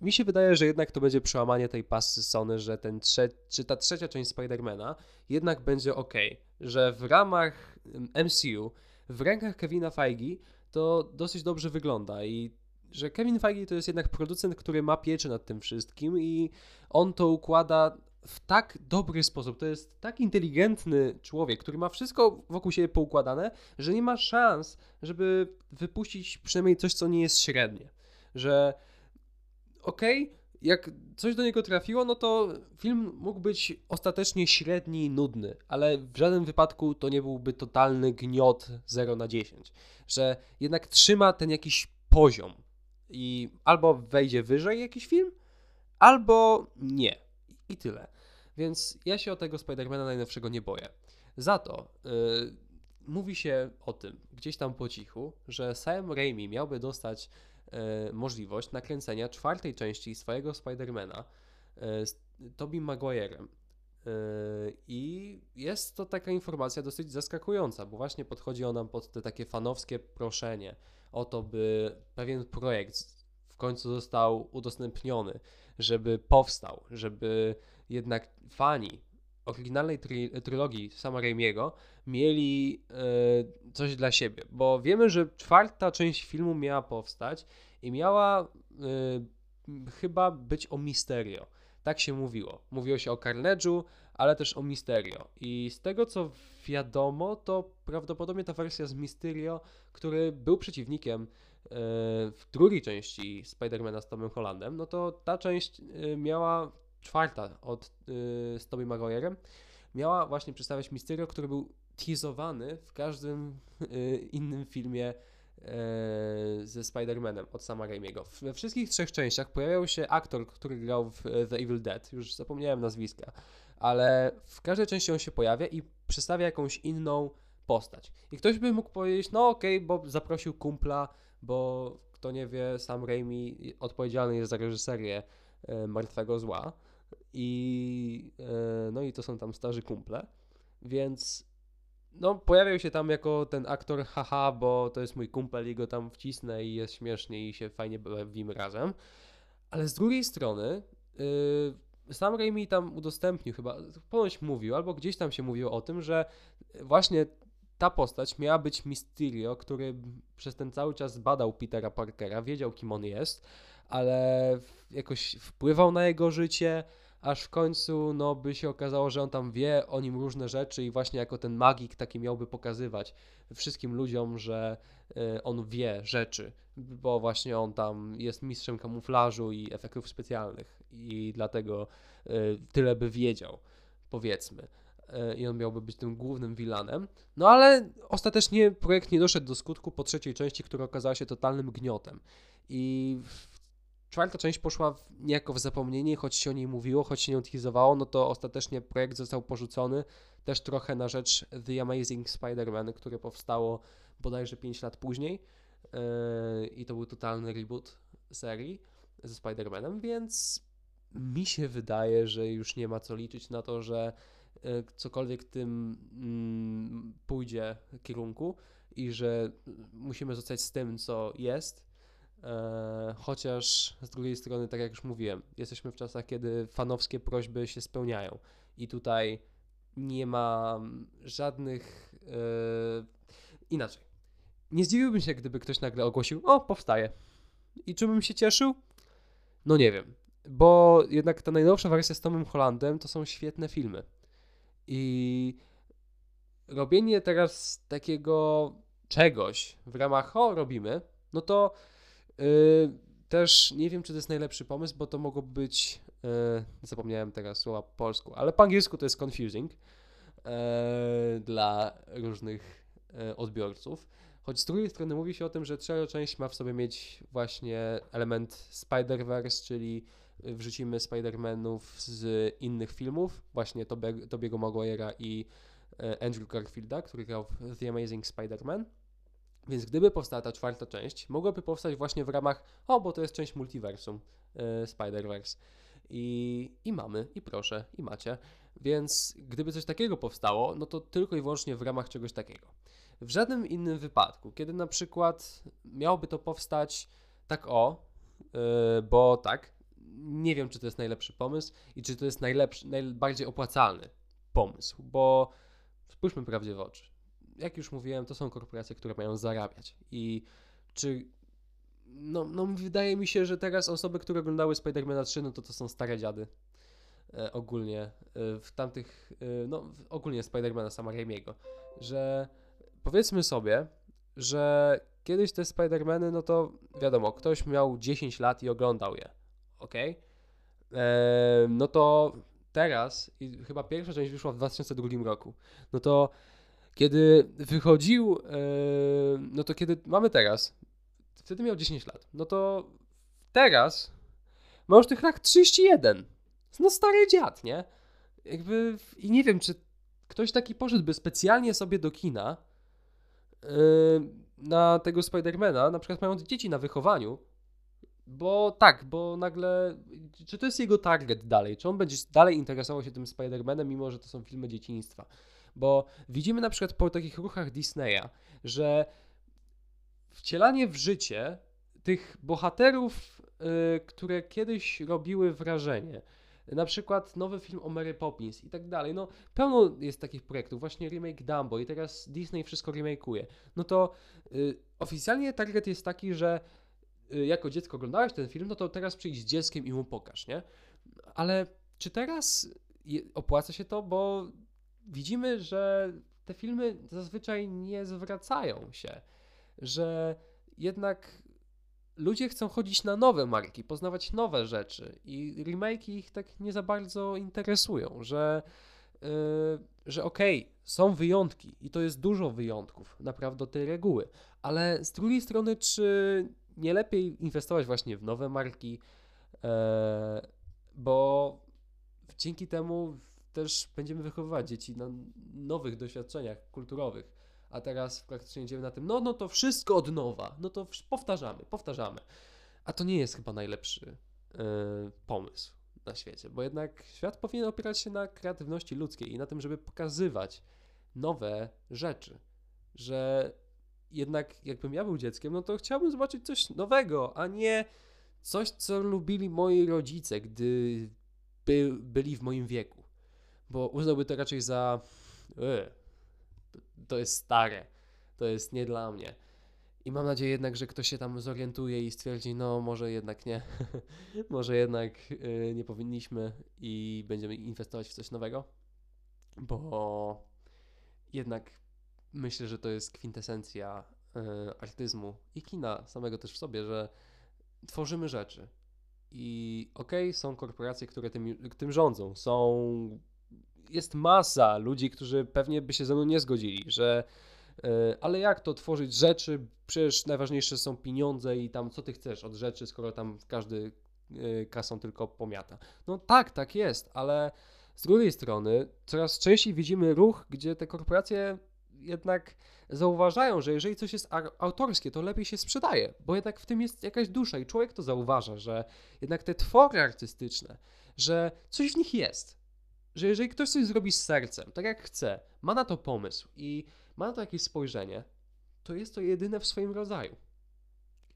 mi się wydaje, że jednak to będzie przełamanie tej pasy Sony, że ten trze czy ta trzecia część Spidermana jednak będzie ok, że w ramach MCU, w rękach Kevina Feige to dosyć dobrze wygląda i że Kevin Feige to jest jednak producent, który ma pieczę nad tym wszystkim i on to układa w tak dobry sposób. To jest tak inteligentny człowiek, który ma wszystko wokół siebie poukładane, że nie ma szans, żeby wypuścić przynajmniej coś, co nie jest średnie. Że okay, jak coś do niego trafiło, no to film mógł być ostatecznie średni i nudny, ale w żadnym wypadku to nie byłby totalny gniot 0 na 10. Że jednak trzyma ten jakiś poziom i albo wejdzie wyżej jakiś film, albo nie. I tyle. Więc ja się o tego Spidermana najnowszego nie boję. Za to yy, mówi się o tym gdzieś tam po cichu, że Sam Raimi miałby dostać możliwość nakręcenia czwartej części swojego Spidermana e, z Tobey Maguirem. E, I jest to taka informacja dosyć zaskakująca, bo właśnie podchodzi ona pod te takie fanowskie proszenie o to, by pewien projekt w końcu został udostępniony, żeby powstał, żeby jednak fani oryginalnej try trylogii sama Raimiego mieli e, coś dla siebie, bo wiemy, że czwarta część filmu miała powstać i miała e, chyba być o Misterio. Tak się mówiło. Mówiło się o Carnage'u, ale też o Misterio. I z tego co wiadomo, to prawdopodobnie ta wersja z Misterio, który był przeciwnikiem e, w drugiej części Spidermana z Tomem Hollandem, no to ta część miała czwarta od y, z Tobey Maguire'em, miała właśnie przedstawiać Mysterio, który był teasowany w każdym y, innym filmie y, ze Spider-Manem od sama Raimiego. We wszystkich trzech częściach pojawiał się aktor, który grał w The Evil Dead, już zapomniałem nazwiska, ale w każdej części on się pojawia i przedstawia jakąś inną postać. I ktoś by mógł powiedzieć, no okej, okay, bo zaprosił kumpla, bo kto nie wie, sam Raimi odpowiedzialny jest za reżyserię Martwego Zła i e, no i to są tam starzy kumple, więc no pojawiał się tam jako ten aktor haha, bo to jest mój kumpel i go tam wcisnę i jest śmiesznie i się fajnie bawimy razem, ale z drugiej strony yy, sam Raimi tam udostępnił chyba, ponoć mówił, albo gdzieś tam się mówiło o tym, że właśnie ta postać miała być Mysterio, który przez ten cały czas badał Petera Parkera, wiedział kim on jest, ale jakoś wpływał na jego życie, aż w końcu no, by się okazało, że on tam wie o nim różne rzeczy i właśnie jako ten magik taki miałby pokazywać wszystkim ludziom, że y, on wie rzeczy, bo właśnie on tam jest mistrzem kamuflażu i efektów specjalnych i dlatego y, tyle by wiedział, powiedzmy y, i on miałby być tym głównym vilanem. No ale ostatecznie projekt nie doszedł do skutku po trzeciej części, która okazała się totalnym gniotem. I Czwarta część poszła w, niejako w zapomnienie, choć się o niej mówiło, choć się nie utilizowało, no to ostatecznie projekt został porzucony też trochę na rzecz The Amazing Spider-Man, które powstało bodajże 5 lat później yy, i to był totalny reboot serii ze Spider-Manem, więc mi się wydaje, że już nie ma co liczyć na to, że yy, cokolwiek tym yy, pójdzie kierunku i że musimy zostać z tym, co jest chociaż z drugiej strony, tak jak już mówiłem, jesteśmy w czasach, kiedy fanowskie prośby się spełniają i tutaj nie ma żadnych. E, inaczej. Nie zdziwiłbym się, gdyby ktoś nagle ogłosił: O, powstaje. I czym bym się cieszył? No nie wiem. Bo jednak ta najnowsza wersja z Tomem Hollandem to są świetne filmy. I robienie teraz takiego czegoś w ramach o robimy, no to też nie wiem, czy to jest najlepszy pomysł, bo to mogło być, yy, zapomniałem teraz słowa po polsku, ale po angielsku to jest confusing, e, dla różnych odbiorców. Choć z drugiej strony mówi się o tym, że trzecia część ma w sobie mieć właśnie element Spider-Verse, czyli wrzucimy Spider-Manów z innych filmów, właśnie Tobiego Maguire'a i Andrew Garfielda, który grał w The Amazing Spider-Man. Więc gdyby powstała ta czwarta część, mogłaby powstać właśnie w ramach, o, bo to jest część multiversum yy, Spider-Verse. I, I mamy, i proszę, i macie. Więc gdyby coś takiego powstało, no to tylko i wyłącznie w ramach czegoś takiego. W żadnym innym wypadku, kiedy na przykład miałoby to powstać tak o, yy, bo tak, nie wiem, czy to jest najlepszy pomysł i czy to jest najlepszy, najbardziej opłacalny pomysł, bo spójrzmy prawdzie w oczy. Jak już mówiłem, to są korporacje, które mają zarabiać. I czy. No, no wydaje mi się, że teraz osoby, które oglądały Spider-Man 3, no to to są stare dziady. E, ogólnie. E, w tamtych. E, no, ogólnie Spider-Mana sama Raimiego. Że powiedzmy sobie, że kiedyś te Spider-Many, no to wiadomo, ktoś miał 10 lat i oglądał je ok? E, no to teraz, i chyba pierwsza część wyszła w 2002 roku, no to kiedy wychodził, e, no to kiedy mamy teraz, wtedy miał 10 lat, no to teraz ma już tych lat 31. No stary dziad, nie? Jakby, i nie wiem, czy ktoś taki poszedłby specjalnie sobie do kina yy, na tego Spidermana, na przykład mając dzieci na wychowaniu, bo tak, bo nagle, czy to jest jego target dalej? Czy on będzie dalej interesował się tym Spider-Manem, mimo że to są filmy dzieciństwa? Bo widzimy na przykład po takich ruchach Disneya, że wcielanie w życie tych bohaterów, yy, które kiedyś robiły wrażenie, na przykład nowy film o Mary Poppins i tak dalej. No, pełno jest takich projektów, właśnie remake Dumbo i teraz Disney wszystko remakeuje. No to yy, oficjalnie target jest taki, że Y, jako dziecko oglądałeś ten film, no to teraz przyjdź z dzieckiem i mu pokaż, nie? Ale czy teraz opłaca się to, bo widzimy, że te filmy zazwyczaj nie zwracają się, że jednak ludzie chcą chodzić na nowe marki, poznawać nowe rzeczy i remake ich tak nie za bardzo interesują, że, yy, że okej, okay, są wyjątki i to jest dużo wyjątków, naprawdę do tej reguły, ale z drugiej strony, czy nie lepiej inwestować właśnie w nowe marki, e, bo dzięki temu też będziemy wychowywać dzieci na nowych doświadczeniach kulturowych. A teraz praktycznie idziemy na tym, no, no to wszystko od nowa, no to powtarzamy, powtarzamy. A to nie jest chyba najlepszy e, pomysł na świecie, bo jednak świat powinien opierać się na kreatywności ludzkiej i na tym, żeby pokazywać nowe rzeczy, że jednak jakbym ja był dzieckiem, no to chciałbym zobaczyć coś nowego, a nie coś, co lubili moi rodzice, gdy by, byli w moim wieku. Bo uznałby to raczej za e, to jest stare, to jest nie dla mnie. I mam nadzieję jednak, że ktoś się tam zorientuje i stwierdzi, no może jednak nie, może jednak y, nie powinniśmy i będziemy inwestować w coś nowego, bo jednak myślę, że to jest kwintesencja y, artyzmu i kina samego też w sobie, że tworzymy rzeczy. I okej, okay, są korporacje, które tym, tym rządzą. Są. Jest masa ludzi, którzy pewnie by się ze mną nie zgodzili, że. Y, ale jak to tworzyć rzeczy? Przecież najważniejsze są pieniądze i tam co ty chcesz od rzeczy, skoro tam każdy y, kasą tylko pomiata. No tak, tak jest, ale z drugiej strony coraz częściej widzimy ruch, gdzie te korporacje jednak zauważają, że jeżeli coś jest autorskie, to lepiej się sprzedaje, bo jednak w tym jest jakaś dusza i człowiek to zauważa, że jednak te twory artystyczne, że coś w nich jest. Że jeżeli ktoś coś zrobi z sercem, tak jak chce, ma na to pomysł i ma na to jakieś spojrzenie, to jest to jedyne w swoim rodzaju.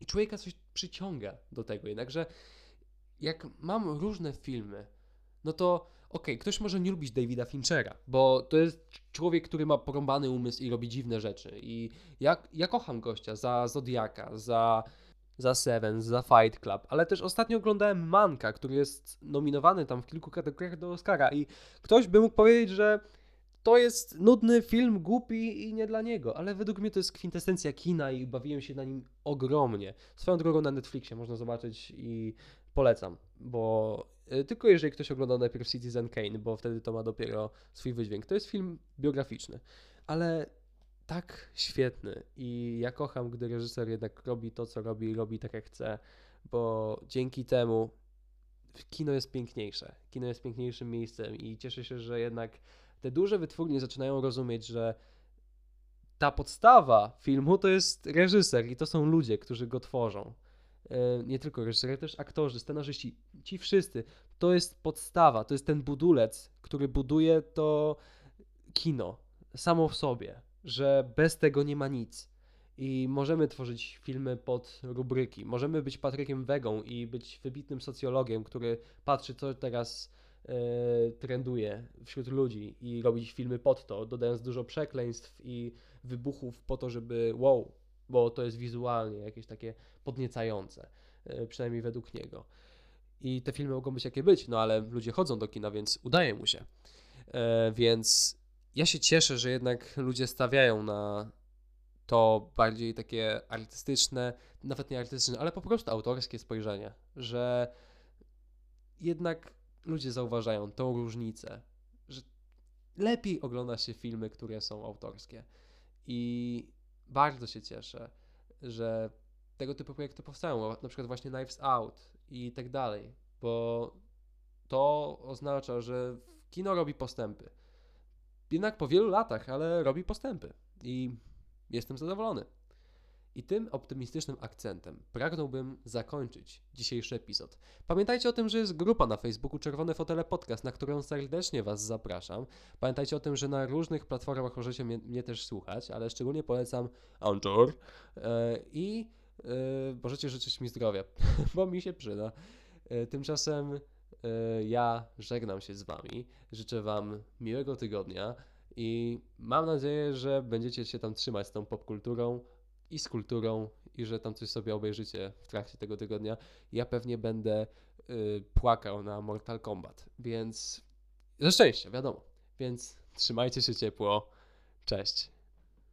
I człowieka coś przyciąga do tego. Jednakże jak mam różne filmy, no to okej, okay, ktoś może nie lubić Davida Finchera, bo to jest człowiek, który ma porąbany umysł i robi dziwne rzeczy. I ja, ja kocham gościa za Zodiaka, za, za Seven, za Fight Club, ale też ostatnio oglądałem Manka, który jest nominowany tam w kilku kategoriach do Oscara i ktoś by mógł powiedzieć, że to jest nudny film, głupi i nie dla niego, ale według mnie to jest kwintesencja kina i bawiłem się na nim ogromnie. Swoją drogą na Netflixie można zobaczyć i polecam, bo y, tylko jeżeli ktoś oglądał najpierw Citizen Kane, bo wtedy to ma dopiero swój wydźwięk. To jest film biograficzny, ale tak świetny i ja kocham, gdy reżyser jednak robi to, co robi, robi tak jak chce, bo dzięki temu kino jest piękniejsze. Kino jest piękniejszym miejscem i cieszę się, że jednak te duże wytwórnie zaczynają rozumieć, że ta podstawa filmu to jest reżyser i to są ludzie, którzy go tworzą. E, nie tylko reżyser, ale też aktorzy, scenarzyści, ci wszyscy. To jest podstawa, to jest ten budulec, który buduje to kino samo w sobie, że bez tego nie ma nic. I możemy tworzyć filmy pod rubryki. Możemy być Patrykiem Wegą i być wybitnym socjologiem, który patrzy, co teraz e, trenduje wśród ludzi i robić filmy pod to, dodając dużo przekleństw i wybuchów po to, żeby wow, bo to jest wizualnie jakieś takie podniecające, e, przynajmniej według niego. I te filmy mogą być jakie być, no ale ludzie chodzą do kina, więc udaje mu się. E, więc ja się cieszę, że jednak ludzie stawiają na to bardziej takie artystyczne, nawet nie artystyczne, ale po prostu autorskie spojrzenie, że jednak ludzie zauważają tą różnicę, że lepiej ogląda się filmy, które są autorskie. I bardzo się cieszę, że tego typu projekty powstają, na przykład właśnie Knives Out i tak dalej, bo to oznacza, że kino robi postępy. Jednak po wielu latach, ale robi postępy. I Jestem zadowolony. I tym optymistycznym akcentem pragnąłbym zakończyć dzisiejszy epizod. Pamiętajcie o tym, że jest grupa na Facebooku Czerwone Fotele Podcast, na którą serdecznie Was zapraszam. Pamiętajcie o tym, że na różnych platformach możecie mnie, mnie też słuchać, ale szczególnie polecam Anchor e, i yy, możecie życzyć mi zdrowia, bo mi się przyda. Yy, tymczasem ja żegnam się z Wami. Życzę Wam miłego tygodnia. I mam nadzieję, że będziecie się tam trzymać z tą popkulturą i z kulturą i że tam coś sobie obejrzycie w trakcie tego tygodnia. Ja pewnie będę y, płakał na Mortal Kombat, więc ze szczęścia, wiadomo. Więc trzymajcie się ciepło. Cześć.